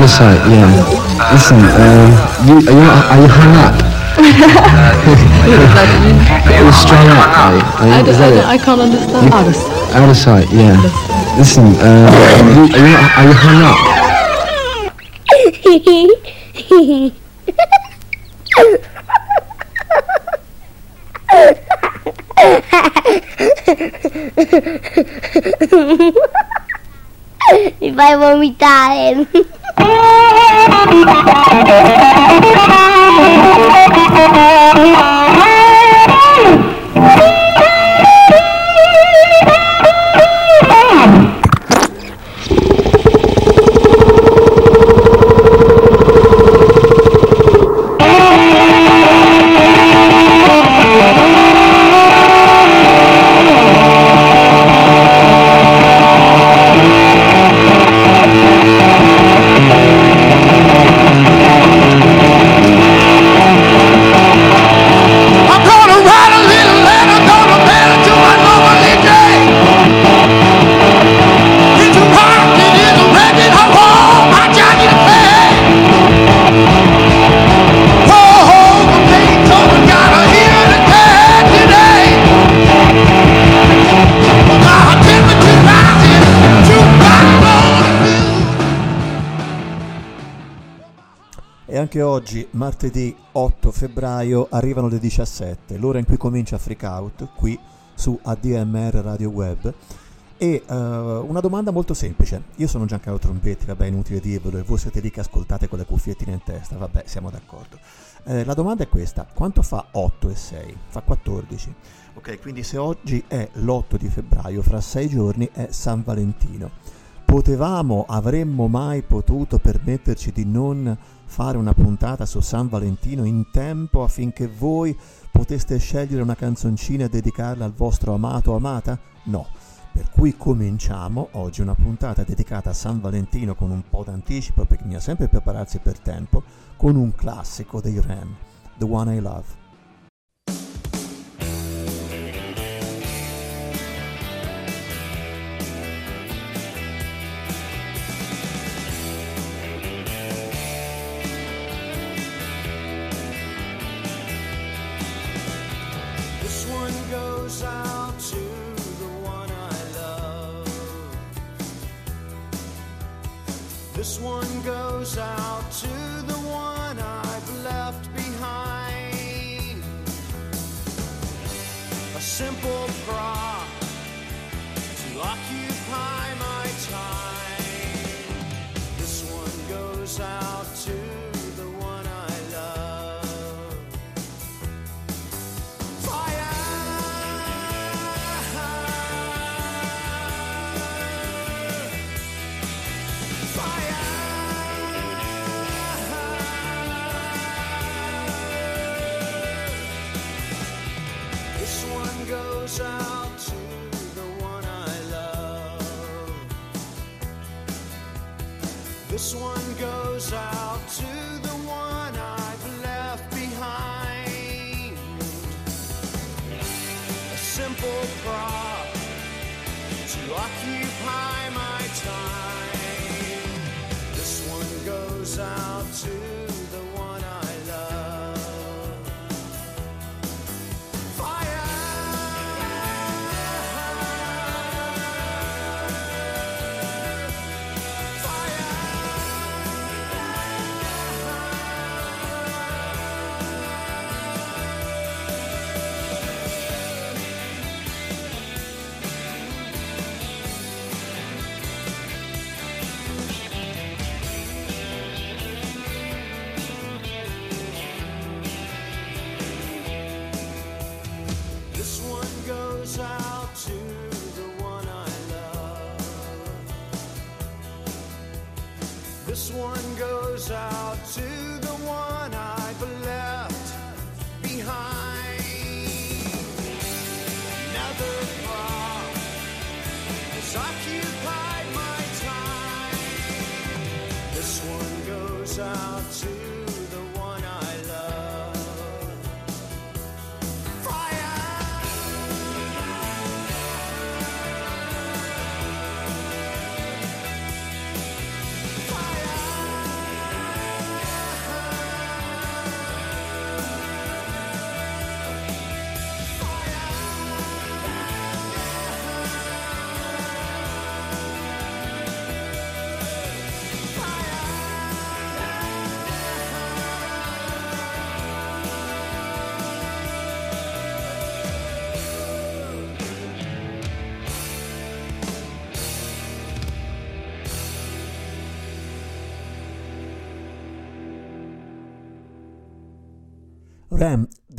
Out of sight, yeah. Listen, uh, you, are, you, are you hung up? You're strung up, are you? Are you- I, is don't- that don't- it? I can't understand. Out of sight. Out of sight, yeah. Listen, uh, you, are, you, are you hung up? Mi fai vomitare. I'm anche oggi, martedì 8 febbraio, arrivano le 17, l'ora in cui comincia Freak Out, qui su ADMR Radio Web. E eh, una domanda molto semplice. Io sono Giancarlo Trombetti, vabbè, inutile dirvelo, e voi siete lì che ascoltate con le cuffiettine in testa, vabbè, siamo d'accordo. Eh, la domanda è questa: quanto fa 8 e 6? Fa 14. Ok, quindi se oggi è l'8 di febbraio, fra 6 giorni è San Valentino. Potevamo, avremmo mai potuto permetterci di non fare una puntata su San Valentino in tempo affinché voi poteste scegliere una canzoncina e dedicarla al vostro amato o amata? No. Per cui cominciamo oggi una puntata dedicata a San Valentino con un po' d'anticipo perché bisogna sempre prepararsi per tempo con un classico dei Ram, The One I Love. Aqui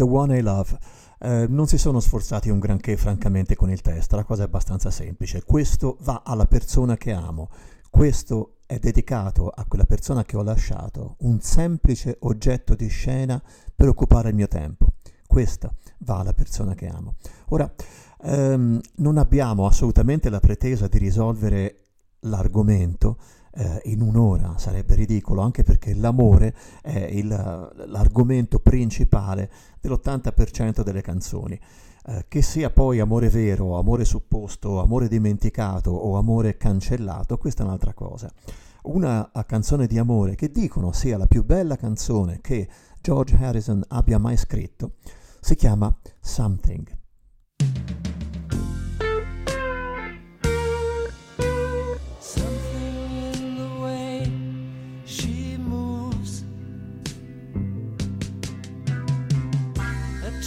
The One I Love. Eh, non si sono sforzati un granché, francamente, con il testo. La cosa è abbastanza semplice. Questo va alla persona che amo. Questo è dedicato a quella persona che ho lasciato. Un semplice oggetto di scena per occupare il mio tempo. Questa va alla persona che amo. Ora, ehm, non abbiamo assolutamente la pretesa di risolvere l'argomento eh, in un'ora, sarebbe ridicolo, anche perché l'amore è il, l'argomento principale dell'80% delle canzoni. Eh, che sia poi amore vero, amore supposto, amore dimenticato o amore cancellato, questa è un'altra cosa. Una canzone di amore che dicono sia la più bella canzone che George Harrison abbia mai scritto si chiama. Something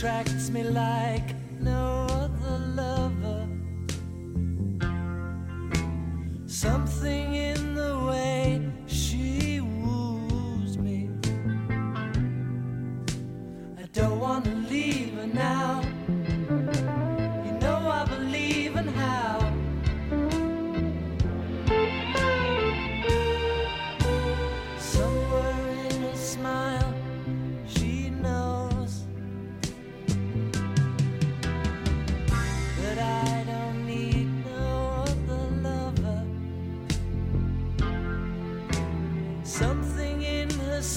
attracts me like no other lover. Something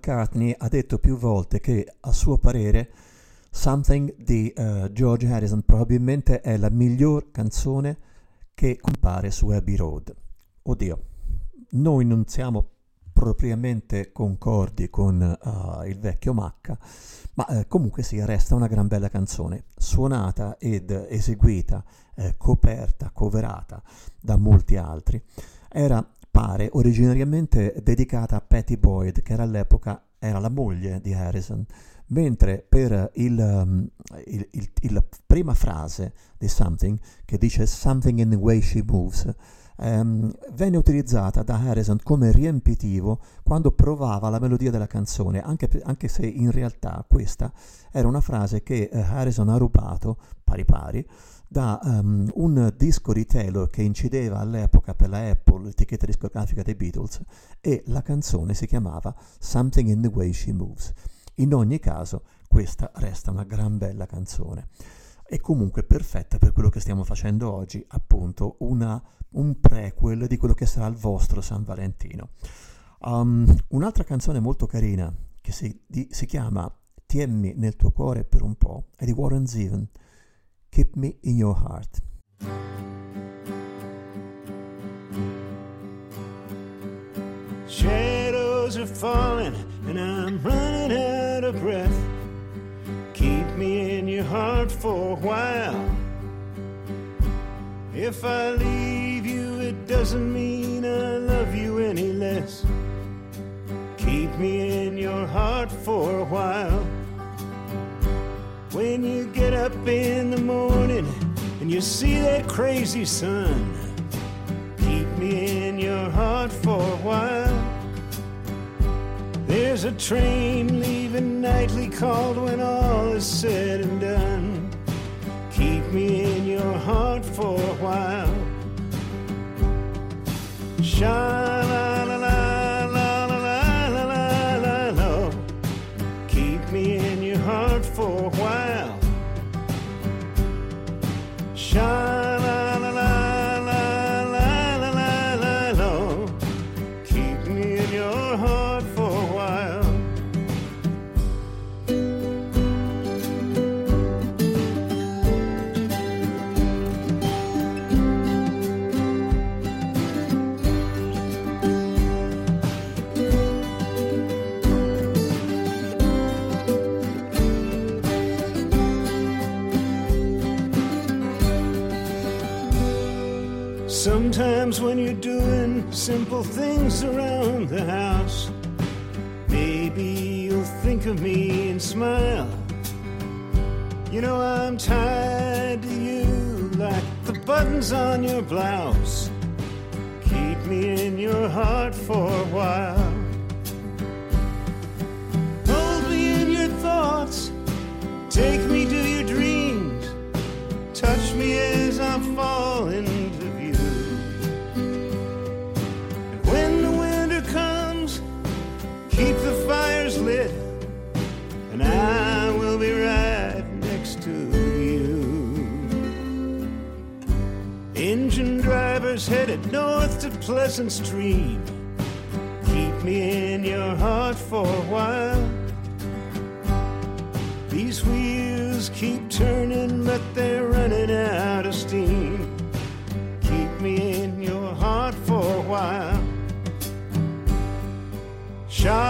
McCartney ha detto più volte che, a suo parere, Something di eh, George Harrison probabilmente è la miglior canzone che compare su Abbey Road. Oddio, noi non siamo propriamente concordi con eh, il vecchio Macca, ma eh, comunque sia, resta una gran bella canzone, suonata ed eseguita, coperta, coverata da molti altri. Era pare originariamente dedicata a Patty Boyd, che era all'epoca era la moglie di Harrison, mentre per il, um, il- il- la prima frase di Something, che dice Something in the way she moves, ehm, venne utilizzata da Harrison come riempitivo quando provava la melodia della canzone, anche, anche se in realtà questa era una frase che eh, Harrison ha rubato pari pari da ehm, un disco di Taylor che incideva all'epoca per la Apple, l'etichetta discografica dei Beatles, e la canzone si chiamava Something in the Way She Moves. In ogni caso, questa resta una gran bella canzone. e comunque perfetta per quello che stiamo facendo oggi, appunto una, un prequel di quello che sarà il vostro San Valentino. Um, un'altra canzone molto carina che si, di, si chiama Tienmi nel tuo cuore per un po' è di Warren Zevon, Keep Me in Your Heart. Shadows are falling and I'm running out of breath. Keep me in your heart for a while. If I leave you, it doesn't mean I love you any less. Keep me in your heart for a while. When you get up in the morning and you see that crazy sun, keep me in your heart for a while. There's a train leaving nightly called when all is said and done. Keep me in your heart for a while. Sha simple things around the house, maybe you'll think of me and smile. You know I'm tied to you like the buttons on your blouse. Keep me in your heart for a while. Hold me in your thoughts, take me to your dreams, touch me as I fall drivers headed north to Pleasant Street. Keep me in your heart for a while. These wheels keep turning, but they're running out of steam. Keep me in your heart for a while. Sha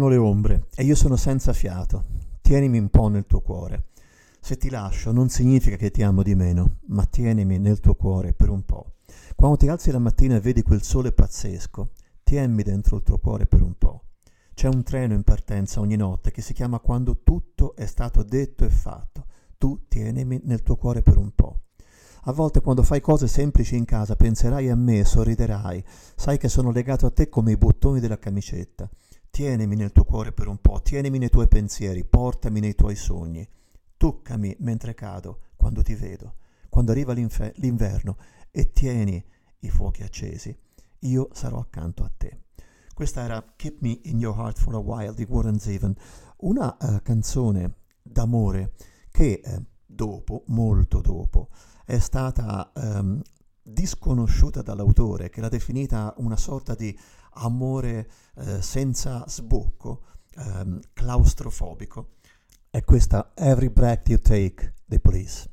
Calano le ombre e io sono senza fiato. Tienimi un po' nel tuo cuore. Se ti lascio non significa che ti amo di meno, ma tienimi nel tuo cuore per un po'. Quando ti alzi la mattina e vedi quel sole pazzesco, tienimi dentro il tuo cuore per un po'. C'è un treno in partenza ogni notte che si chiama Quando tutto è stato detto e fatto. Tu tienimi nel tuo cuore per un po'. A volte quando fai cose semplici in casa penserai a me, sorriderai, sai che sono legato a te come i bottoni della camicetta. Tienimi nel tuo cuore per un po', tienimi nei tuoi pensieri, portami nei tuoi sogni. Toccami mentre cado, quando ti vedo, quando arriva l'inverno e tieni i fuochi accesi. Io sarò accanto a te. Questa era Keep Me in Your Heart for a While di Warren Zevon, una eh, canzone d'amore che eh, dopo, molto dopo, è stata ehm, disconosciuta dall'autore, che l'ha definita una sorta di amore eh, senza sbocco, ehm, claustrofobico. È questa Every Breath You Take dei Police.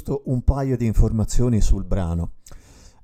Giusto un paio di informazioni sul brano.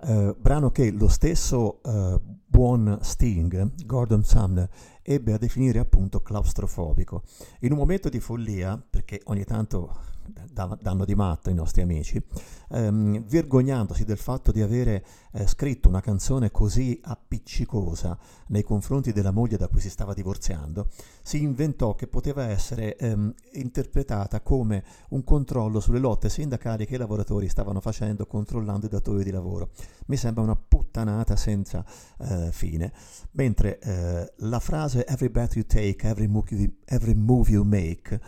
Eh, brano che lo stesso eh, buon Sting, Gordon Sumner, ebbe a definire appunto claustrofobico. In un momento di follia, perché ogni tanto da- danno di matto i nostri amici, ehm, vergognandosi del fatto di avere eh, scritto una canzone così appiccicosa nei confronti della moglie da cui si stava divorziando, si inventò che poteva essere ehm, interpretata come un controllo sulle lotte sindacali che i lavoratori stavano facendo controllando i datori di lavoro. Mi sembra una puttanata senza eh, fine. Mentre eh, la frase Every breath you take, every move you, every move you make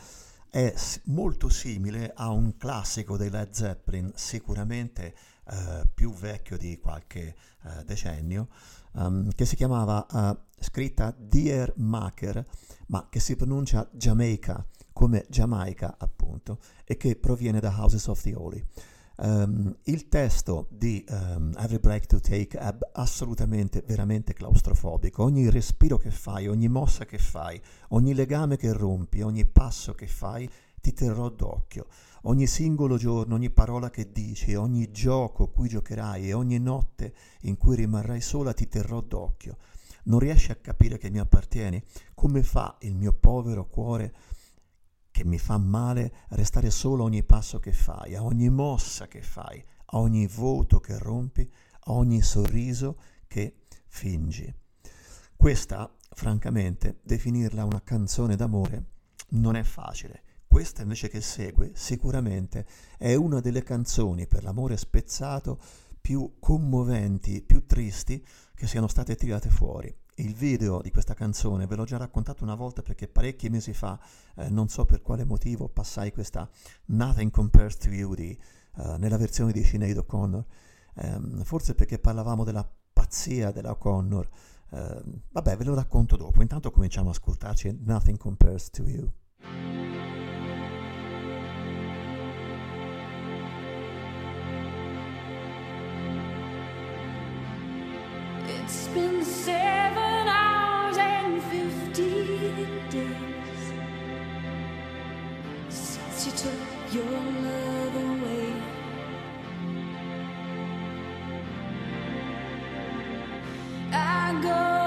è molto simile a un classico dei Led Zeppelin, sicuramente eh, più vecchio di qualche eh, decennio, ehm, che si chiamava, eh, scritta Dear Maker, ma che si pronuncia Jamaica, come Giamaica appunto, e che proviene da Houses of the Holy. Ehm, il testo di ehm, Every Break to Take è assolutamente, veramente claustrofobico. Ogni respiro che fai, ogni mossa che fai, ogni legame che rompi, ogni passo che fai, ti terrò d'occhio. Ogni singolo giorno, ogni parola che dici, ogni gioco cui giocherai e ogni notte in cui rimarrai sola, ti terrò d'occhio. Non riesci a capire che mi appartieni? Come fa il mio povero cuore che mi fa male restare solo a ogni passo che fai, a ogni mossa che fai, a ogni voto che rompi, a ogni sorriso che fingi. Questa, francamente, definirla una canzone d'amore non è facile. Questa invece che segue sicuramente è una delle canzoni per l'amore spezzato più commoventi, più tristi che siano state tirate fuori. Il video di questa canzone ve l'ho già raccontato una volta perché parecchi mesi fa, eh, non so per quale motivo, passai questa Nothing Compares to You eh, nella versione di Sinead O'Connor, Ehm, forse perché parlavamo della pazzia della O'Connor. Ehm, vabbè, ve lo racconto dopo. Intanto cominciamo ad ascoltarci Nothing Compares to You. It's been seven took your love away. I go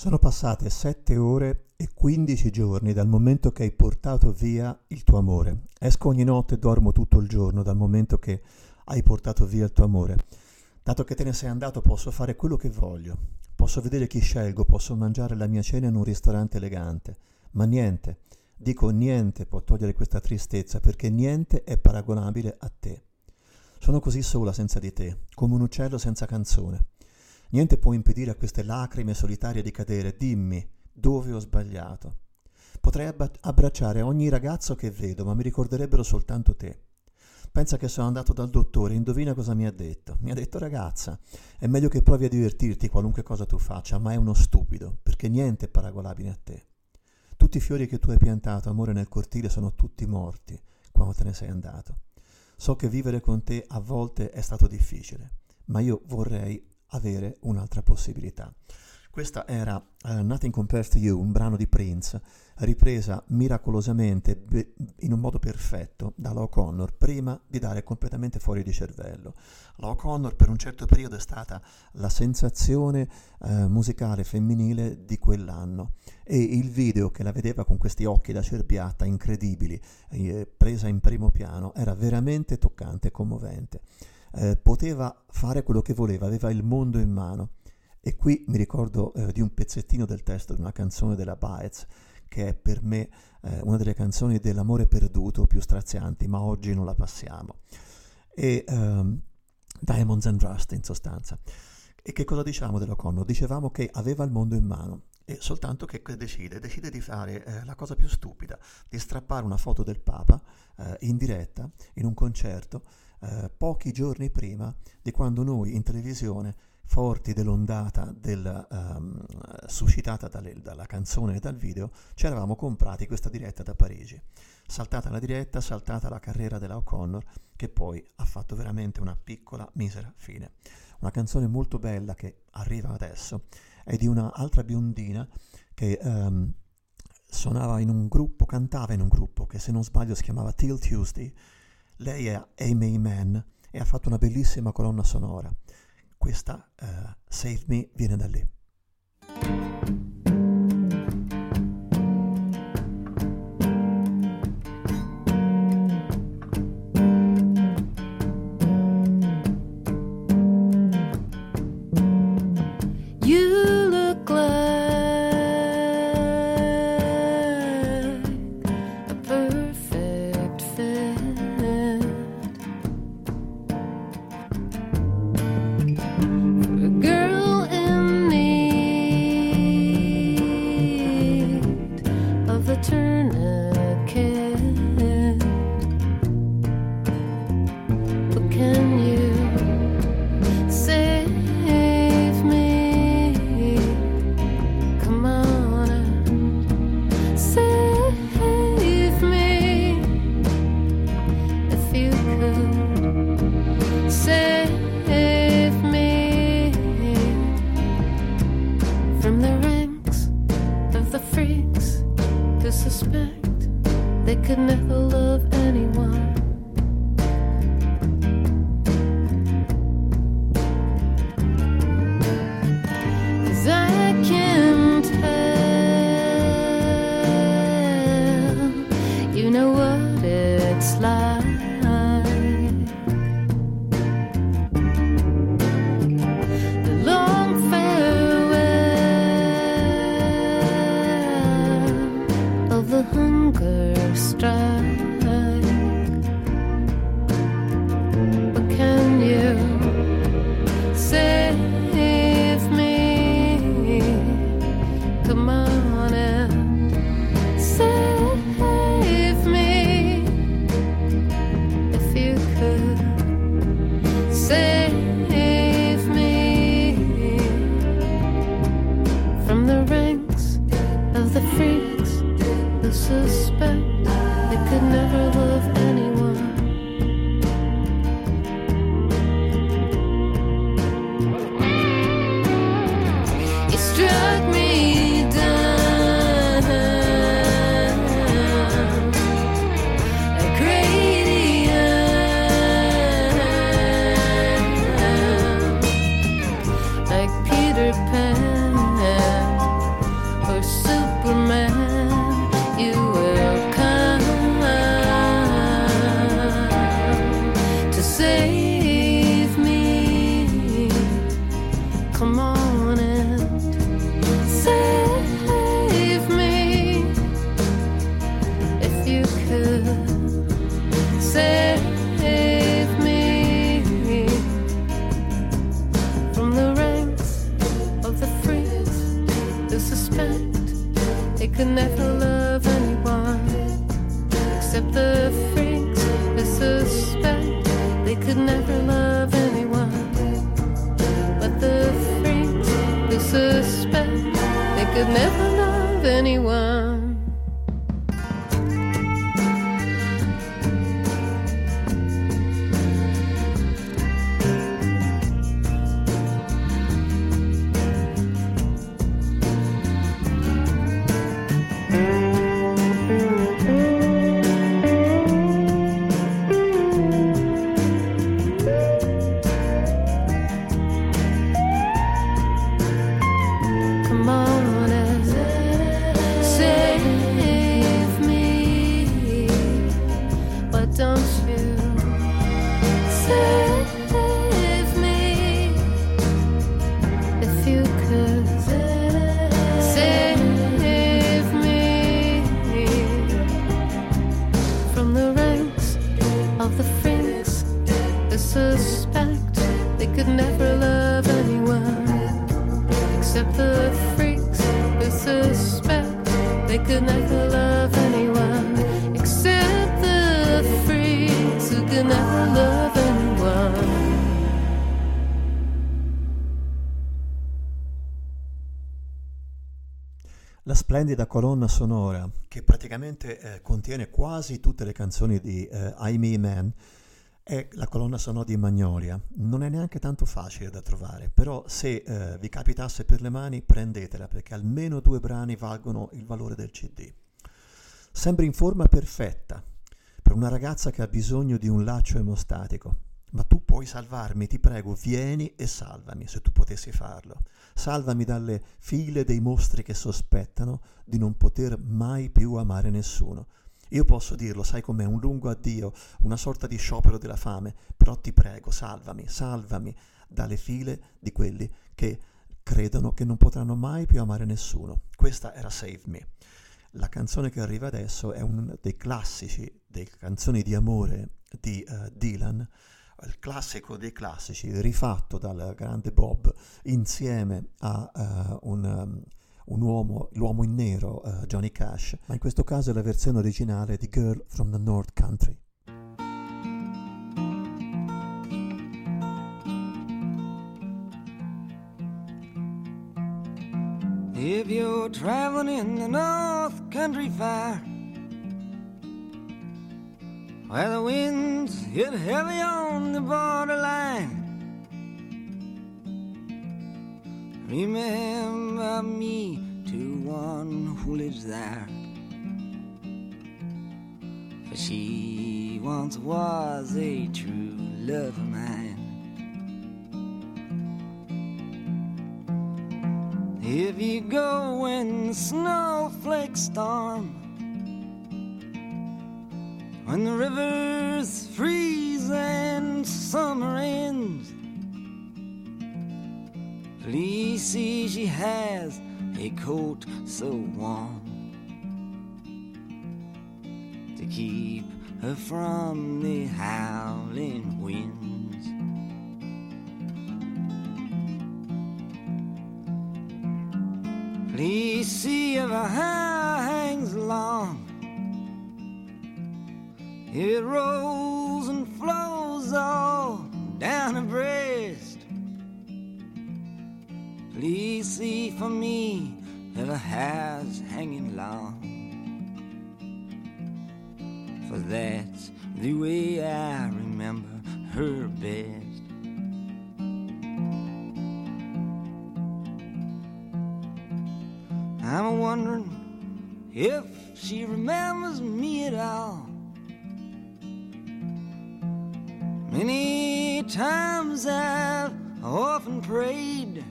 Sono passate 7 ore e 15 giorni dal momento che hai portato via il tuo amore. Esco ogni notte e dormo tutto il giorno dal momento che hai portato via il tuo amore. Dato che te ne sei andato posso fare quello che voglio. Posso vedere chi scelgo, posso mangiare la mia cena in un ristorante elegante. Ma niente, dico niente può togliere questa tristezza perché niente è paragonabile a te. Sono così sola senza di te, come un uccello senza canzone. Niente può impedire a queste lacrime solitarie di cadere. Dimmi dove ho sbagliato. Potrei abba- abbracciare ogni ragazzo che vedo, ma mi ricorderebbero soltanto te. Pensa che sono andato dal dottore, indovina cosa mi ha detto. Mi ha detto ragazza, è meglio che provi a divertirti qualunque cosa tu faccia, ma è uno stupido, perché niente è paragonabile a te. Tutti i fiori che tu hai piantato, amore, nel cortile sono tutti morti quando te ne sei andato. So che vivere con te a volte è stato difficile, ma io vorrei avere un'altra possibilità. Questa era eh, Nothing Compares to You, un brano di Prince, ripresa miracolosamente, be- in un modo perfetto, dalla O'Connor, prima di dare completamente fuori di cervello. La O'Connor per un certo periodo è stata la sensazione eh, musicale femminile di quell'anno e il video che la vedeva con questi occhi da cerbiatta incredibili, eh, presa in primo piano, era veramente toccante e commovente. Eh, poteva fare quello che voleva, aveva il mondo in mano. E qui mi ricordo eh, di un pezzettino del testo di una canzone della Baez, che è per me eh, una delle canzoni dell'amore perduto più strazianti, ma oggi non la passiamo. E ehm, Diamonds and Rust in sostanza. E che cosa diciamo dell'O'Connor? Dicevamo che aveva il mondo in mano. E soltanto che decide? Decide di fare eh, la cosa più stupida, di strappare una foto del Papa eh, in diretta, in un concerto, eh, pochi giorni prima di quando noi in televisione, forti dell'ondata del, ehm, suscitata dalle- dalla canzone e dal video, ci eravamo comprati questa diretta da Parigi. Saltata la diretta, saltata la carriera della O'Connor, che poi ha fatto veramente una piccola, misera fine. Una canzone molto bella che arriva adesso è di un'altra biondina che ehm, suonava in un gruppo, cantava in un gruppo che se non sbaglio si chiamava Till Tuesday. Lei è Amy Mann e ha fatto una bellissima colonna sonora. Questa, eh, Save Me, viene da lì. Splendida colonna sonora che praticamente eh, contiene quasi tutte le canzoni di eh, I Me Man è la colonna sonora di Magnolia. Non è neanche tanto facile da trovare, però se eh, vi capitasse per le mani prendetela perché almeno due brani valgono il valore del CD. Sembri in forma perfetta per una ragazza che ha bisogno di un laccio emostatico. Ma tu puoi salvarmi, ti prego, vieni e salvami se tu potessi farlo. Salvami dalle file dei mostri che sospettano di non poter mai più amare nessuno. Io posso dirlo, sai com'è, un lungo addio, una sorta di sciopero della fame, però ti prego, salvami, salvami dalle file di quelli che credono che non potranno mai più amare nessuno. Questa era Save Me. La canzone che arriva adesso è uno dei classici, delle canzoni di amore di eh, Dylan, il classico dei classici, rifatto dal grande Bob insieme a eh, un, um, un uomo, l'uomo in nero, eh, Johnny Cash, ma in questo caso è la versione originale di Girl from the North Country. If you're traveling in the North Country Fire, where the winds hit heavy on the borderline, remember me to one who lives there. For she once was a true love of mine. If you go when the snowflakes storm, when the rivers freeze and summer ends, please see she has a coat so warm to keep her from the howling winds. Please see if her hair hangs long. It rolls and flows all down her breast. Please see for me if her hair's hanging long. For that's the way I remember her best. I'm wondering if she remembers me at all. Many times I've often prayed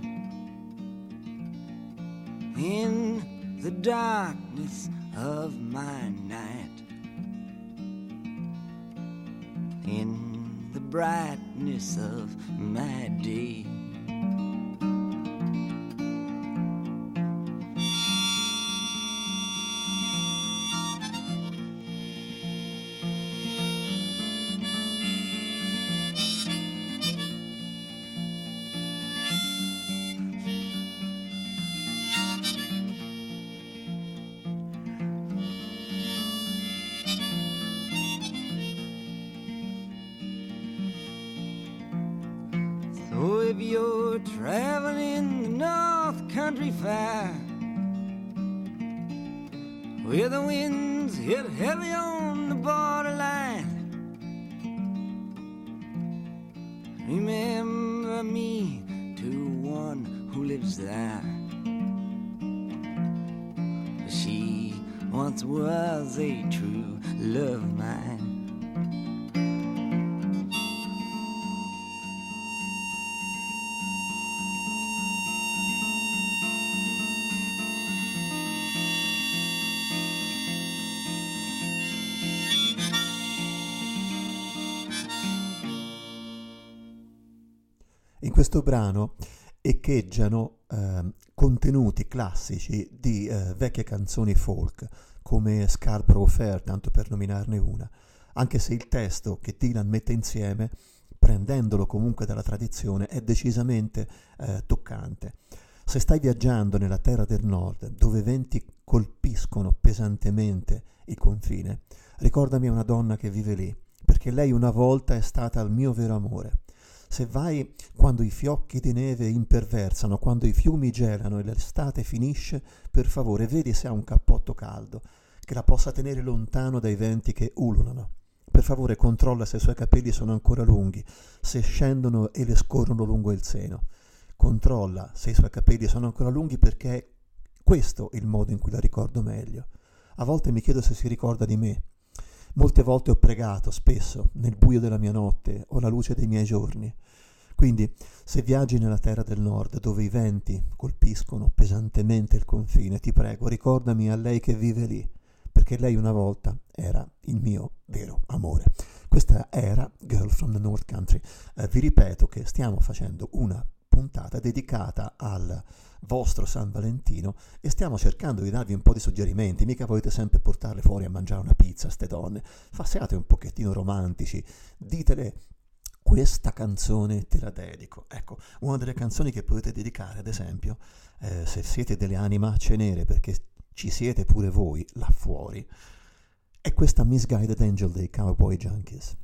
in the darkness of my night, in the brightness of my day. Country Fair, where the winds hit heavy on questo brano echeggiano ehm, contenuti classici di eh, vecchie canzoni folk, come Scarborough Fair, tanto per nominarne una, anche se il testo che Dylan mette insieme, prendendolo comunque dalla tradizione, è decisamente eh, toccante. Se stai viaggiando nella terra del nord, dove venti colpiscono pesantemente il confine, ricordami una donna che vive lì, perché lei una volta è stata il mio vero amore. Se vai quando i fiocchi di neve imperversano, quando i fiumi gelano e l'estate finisce, per favore vedi se ha un cappotto caldo, che la possa tenere lontano dai venti che ululano. Per favore controlla se i suoi capelli sono ancora lunghi, se scendono e le scorrono lungo il seno. Controlla se i suoi capelli sono ancora lunghi perché è questo il modo in cui la ricordo meglio. A volte mi chiedo se si ricorda di me. Molte volte ho pregato, spesso, nel buio della mia notte o alla luce dei miei giorni. Quindi, se viaggi nella terra del nord, dove i venti colpiscono pesantemente il confine, ti prego, ricordami a lei che vive lì, perché lei una volta era il mio vero amore. Questa era Girl from the North Country. Eh, vi ripeto che stiamo facendo una puntata dedicata al vostro San Valentino e stiamo cercando di darvi un po' di suggerimenti, mica volete sempre portarle fuori a mangiare una pizza, ste donne, siate un pochettino romantici, ditele questa canzone te la dedico. Ecco, una delle canzoni che potete dedicare, ad esempio, eh, se siete delle animacce nere, perché ci siete pure voi là fuori, è questa Misguided Angel dei Cowboy Junkies.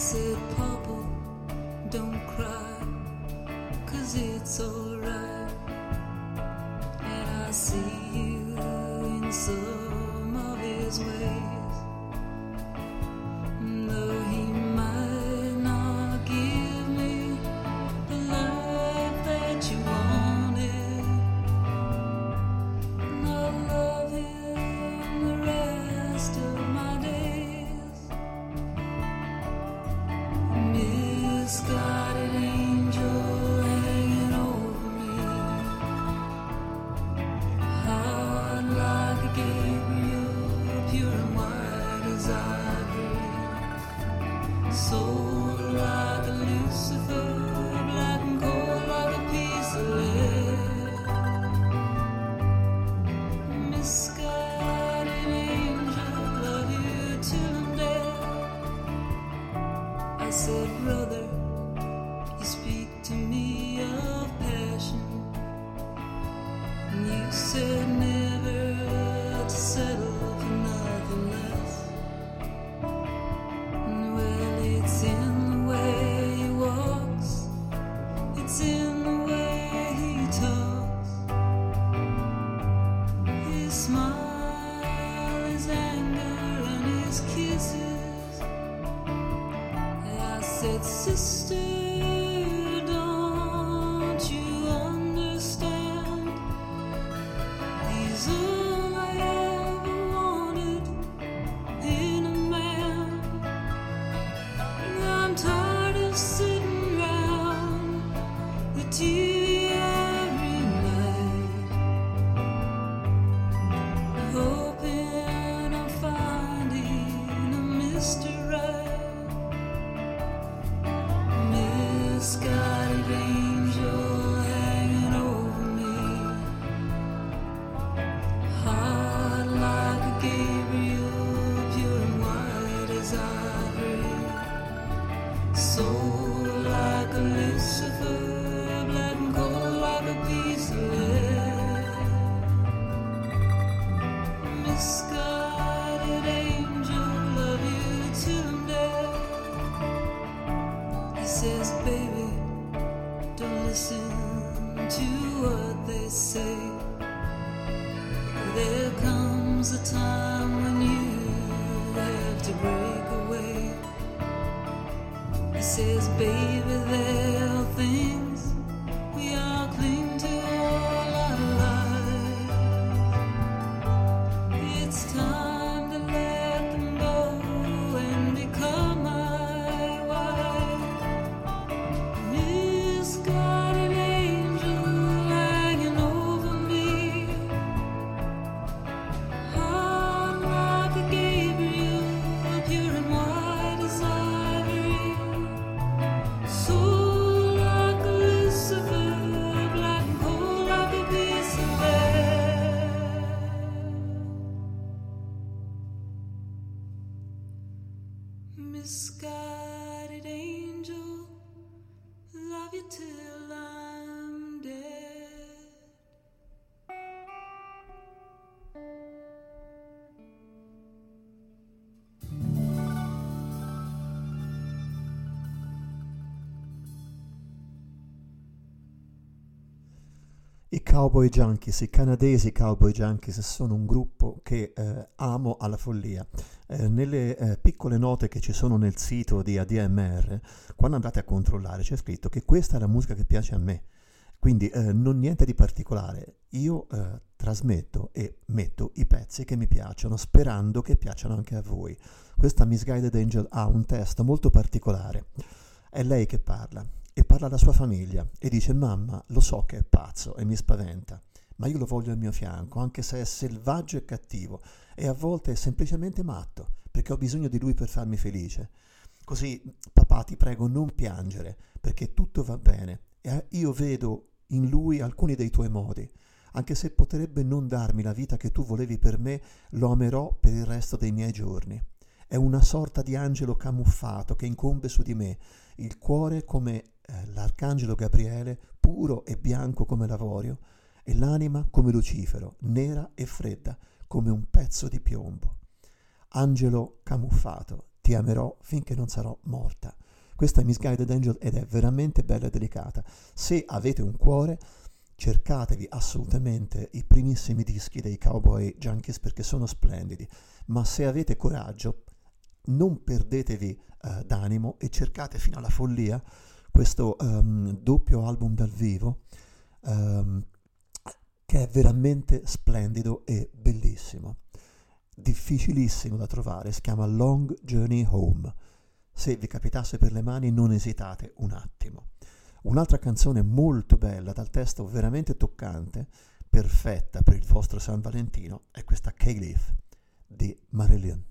said, Papa, don't cry, cause it's all Cowboy Junkies, i canadesi Cowboy Junkies sono un gruppo che eh, amo alla follia. Eh, nelle eh, piccole note che ci sono nel sito di ADMR, quando andate a controllare c'è scritto che questa è la musica che piace a me. Quindi eh, non niente di particolare, io eh, trasmetto e metto i pezzi che mi piacciono, sperando che piacciono anche a voi. Questa Misguided Angel ha un testo molto particolare, è lei che parla, e parla alla sua famiglia e dice mamma lo so che è pazzo e mi spaventa, ma io lo voglio al mio fianco anche se è selvaggio e cattivo e a volte è semplicemente matto perché ho bisogno di lui per farmi felice. Così papà ti prego non piangere perché tutto va bene e io vedo in lui alcuni dei tuoi modi. Anche se potrebbe non darmi la vita che tu volevi per me, lo amerò per il resto dei miei giorni. È una sorta di angelo camuffato che incombe su di me il cuore come eh, l'arcangelo Gabriele, puro e bianco come l'avorio, e l'anima come Lucifero, nera e fredda, come un pezzo di piombo. Angelo camuffato, ti amerò finché non sarò morta. Questa è Miss Guided Angel ed è veramente bella e delicata. Se avete un cuore, cercatevi assolutamente i primissimi dischi dei Cowboy Junkies perché sono splendidi, ma se avete coraggio, non perdetevi eh, d'animo e cercate fino alla follia questo um, doppio album dal vivo um, che è veramente splendido e bellissimo. Difficilissimo da trovare, si chiama Long Journey Home. Se vi capitasse per le mani non esitate un attimo. Un'altra canzone molto bella, dal testo veramente toccante, perfetta per il vostro San Valentino, è questa K-Leaf di Marilyn.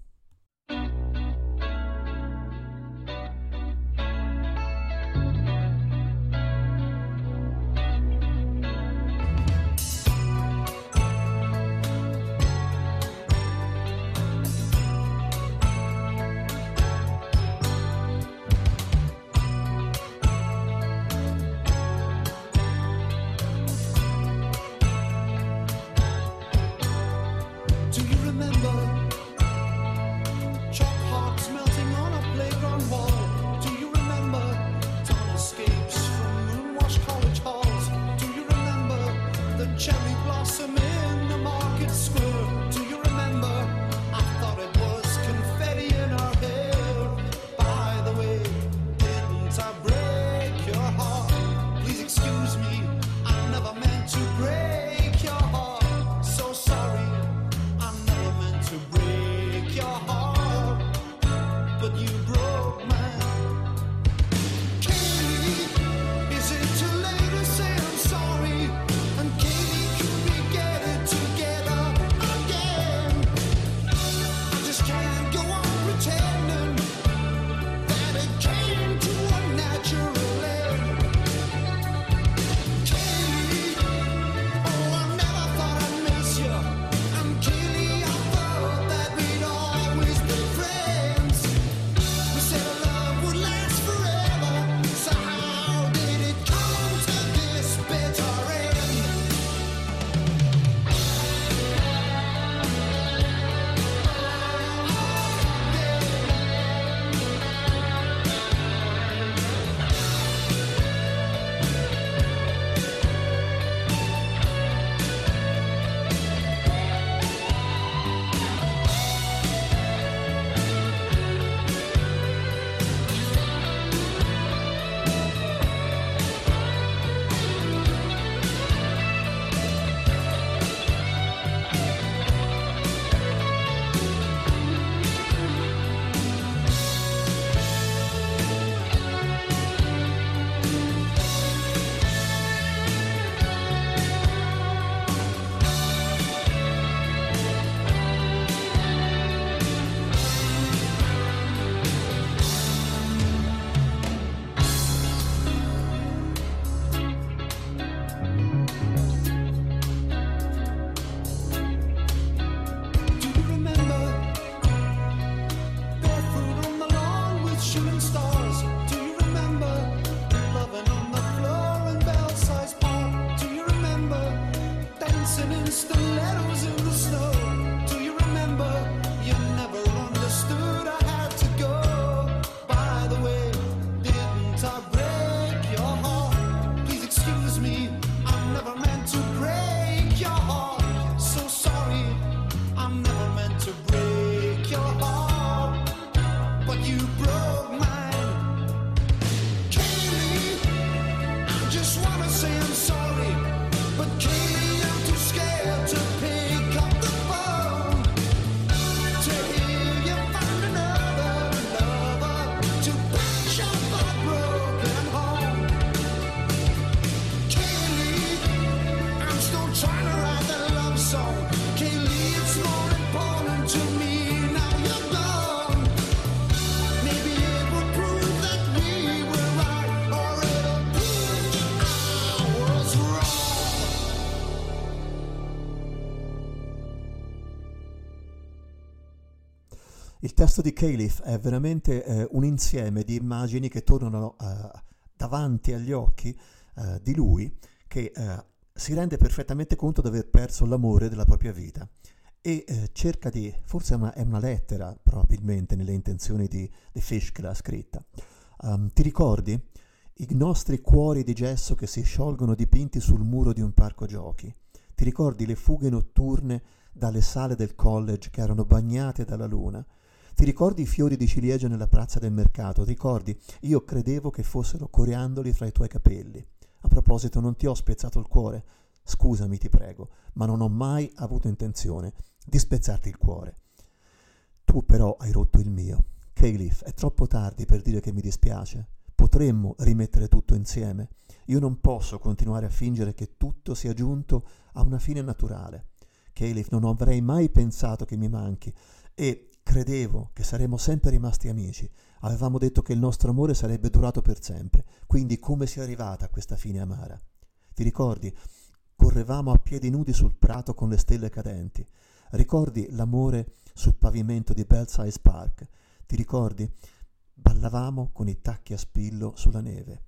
Il testo di Caliph è veramente eh, un insieme di immagini che tornano eh, davanti agli occhi eh, di lui che eh, si rende perfettamente conto di aver perso l'amore della propria vita e eh, cerca di, forse è una, è una lettera probabilmente nelle intenzioni di, di Fish che l'ha scritta. Um, ti ricordi i nostri cuori di gesso che si sciolgono dipinti sul muro di un parco giochi? Ti ricordi le fughe notturne dalle sale del college che erano bagnate dalla luna? Ti ricordi i fiori di ciliegia nella piazza del mercato? Ricordi? Io credevo che fossero coriandoli fra i tuoi capelli. A proposito, non ti ho spezzato il cuore. Scusami, ti prego, ma non ho mai avuto intenzione di spezzarti il cuore. Tu però hai rotto il mio. Caliph, è troppo tardi per dire che mi dispiace. Potremmo rimettere tutto insieme. Io non posso continuare a fingere che tutto sia giunto a una fine naturale. Caliph, non avrei mai pensato che mi manchi e credevo che saremmo sempre rimasti amici. Avevamo detto che il nostro amore sarebbe durato per sempre. Quindi come sia arrivata a questa fine amara? Ti ricordi? Correvamo a piedi nudi sul prato con le stelle cadenti. Ricordi l'amore sul pavimento di Belsize Park? Ti ricordi? Ballavamo con i tacchi a spillo sulla neve.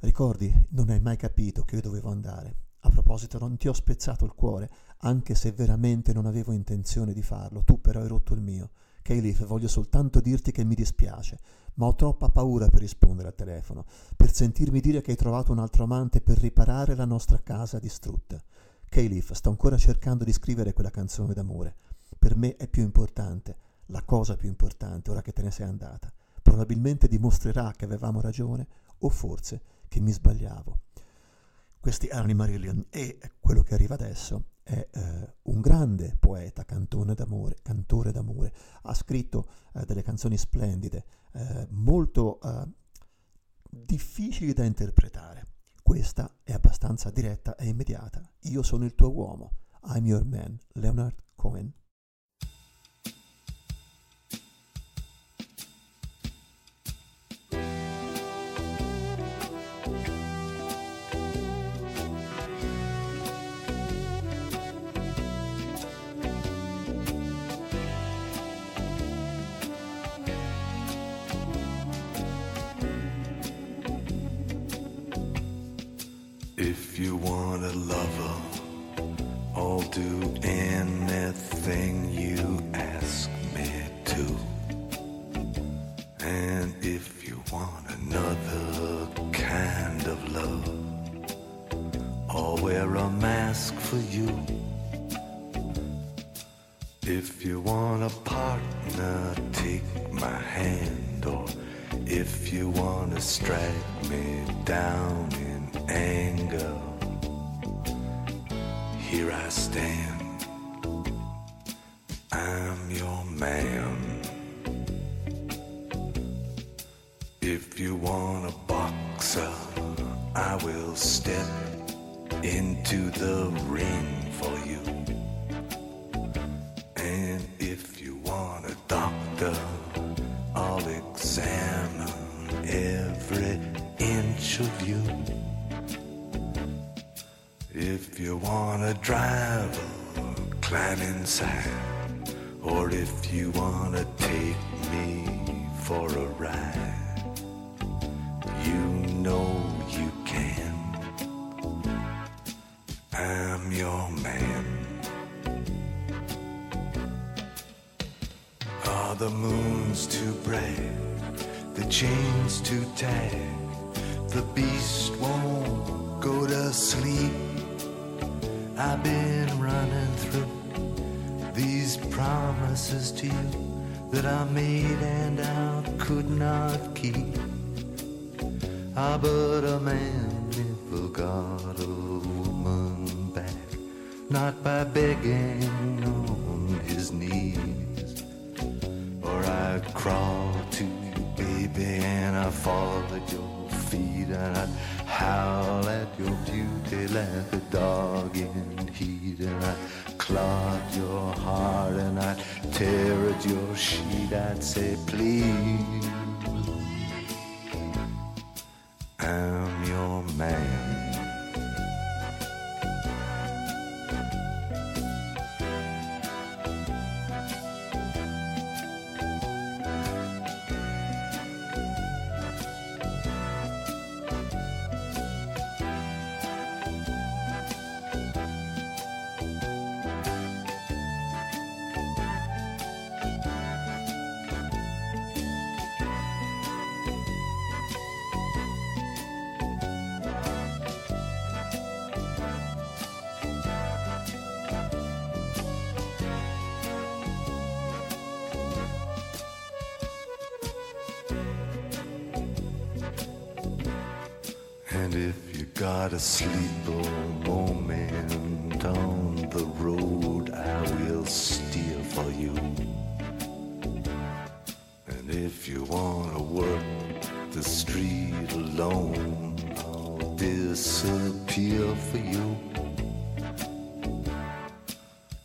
Ricordi? Non hai mai capito che io dovevo andare. A proposito, non ti ho spezzato il cuore, anche se veramente non avevo intenzione di farlo. Tu però hai rotto il mio. Caliph, voglio soltanto dirti che mi dispiace, ma ho troppa paura per rispondere al telefono, per sentirmi dire che hai trovato un altro amante per riparare la nostra casa distrutta. Caliph, sto ancora cercando di scrivere quella canzone d'amore. Per me è più importante, la cosa più importante, ora che te ne sei andata. Probabilmente dimostrerà che avevamo ragione, o forse che mi sbagliavo. Questi i Marillion e quello che arriva adesso è eh, un grande poeta, d'amore, cantore d'amore, ha scritto eh, delle canzoni splendide, eh, molto eh, difficili da interpretare. Questa è abbastanza diretta e immediata. Io sono il tuo uomo. I'm your man. Leonard Cohen. The moons too bright? The chains too tight? The beast won't go to sleep. I've been running through these promises to you that I made and I could not keep. Ah, but a man never got a woman back, not by begging on his knees. Crawl to you, baby, and I'd fall at your feet and I'd howl at your beauty like a dog in heat and I'd claw at your heart and I'd tear at your sheet. I'd say, please, If you wanna work the street alone, I'll disappear for you.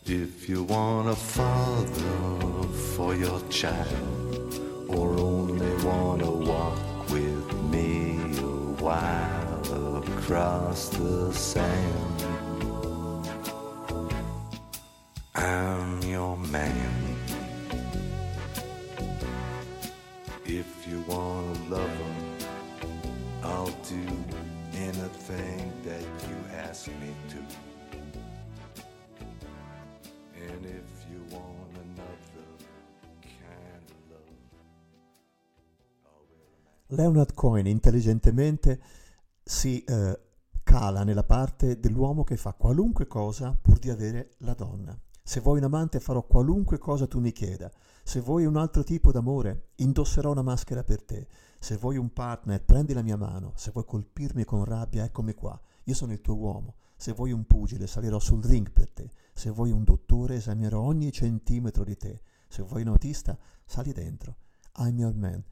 If you want a father for your child, or only wanna walk with me a while across the sand, I'm your man. Leonard Cohen intelligentemente si eh, cala nella parte dell'uomo che fa qualunque cosa pur di avere la donna. Se vuoi un amante farò qualunque cosa tu mi chieda. Se vuoi un altro tipo d'amore, indosserò una maschera per te. Se vuoi un partner, prendi la mia mano. Se vuoi colpirmi con rabbia, eccomi qua. Io sono il tuo uomo. Se vuoi un pugile, salirò sul ring per te. Se vuoi un dottore, esaminerò ogni centimetro di te. Se vuoi un autista, sali dentro. I'm your man.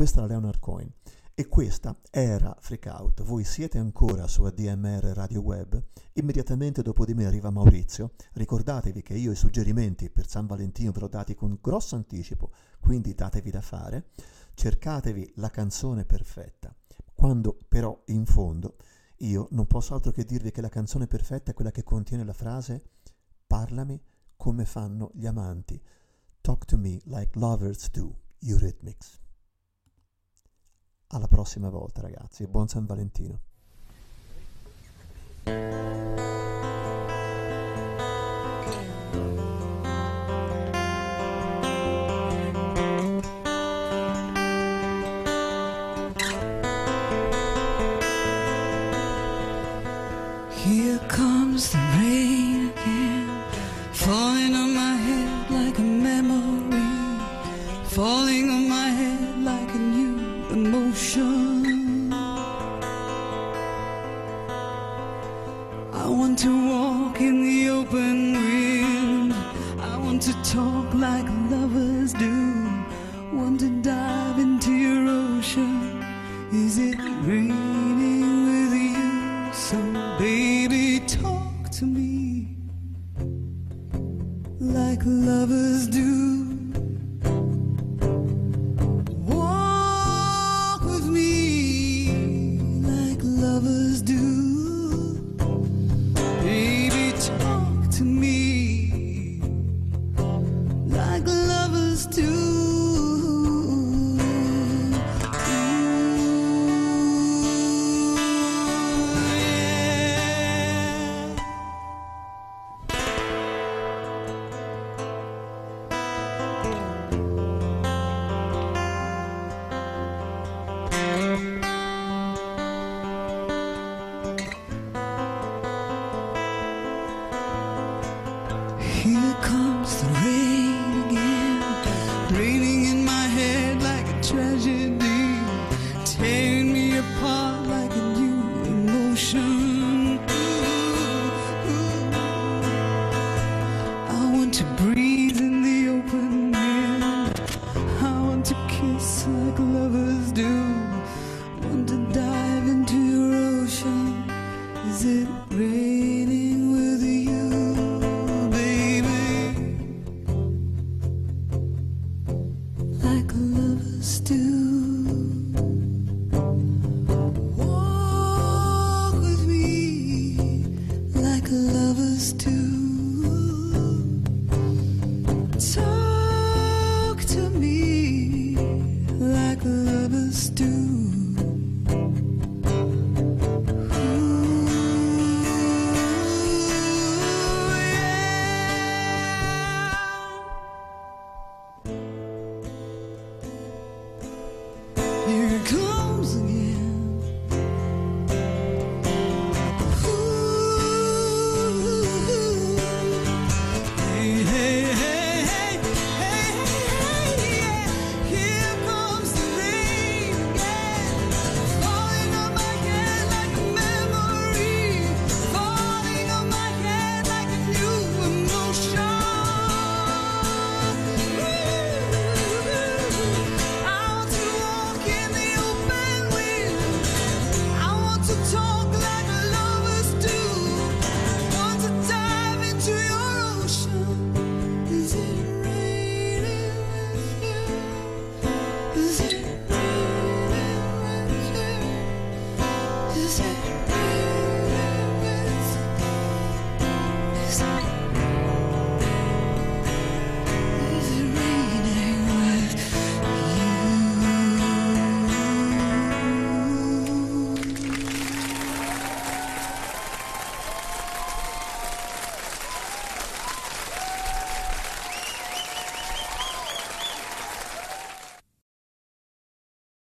Questa è la Leonard Cohen. E questa era Freak Out. Voi siete ancora su ADMR Radio Web. Immediatamente dopo di me arriva Maurizio. Ricordatevi che io i suggerimenti per San Valentino ve l'ho dati con grosso anticipo, quindi datevi da fare. Cercatevi la canzone perfetta. Quando però in fondo io non posso altro che dirvi che la canzone perfetta è quella che contiene la frase Parlami come fanno gli amanti. Talk to me like lovers do, Eurythmics. Alla prossima volta, ragazzi, e buon San Valentino. is it brave?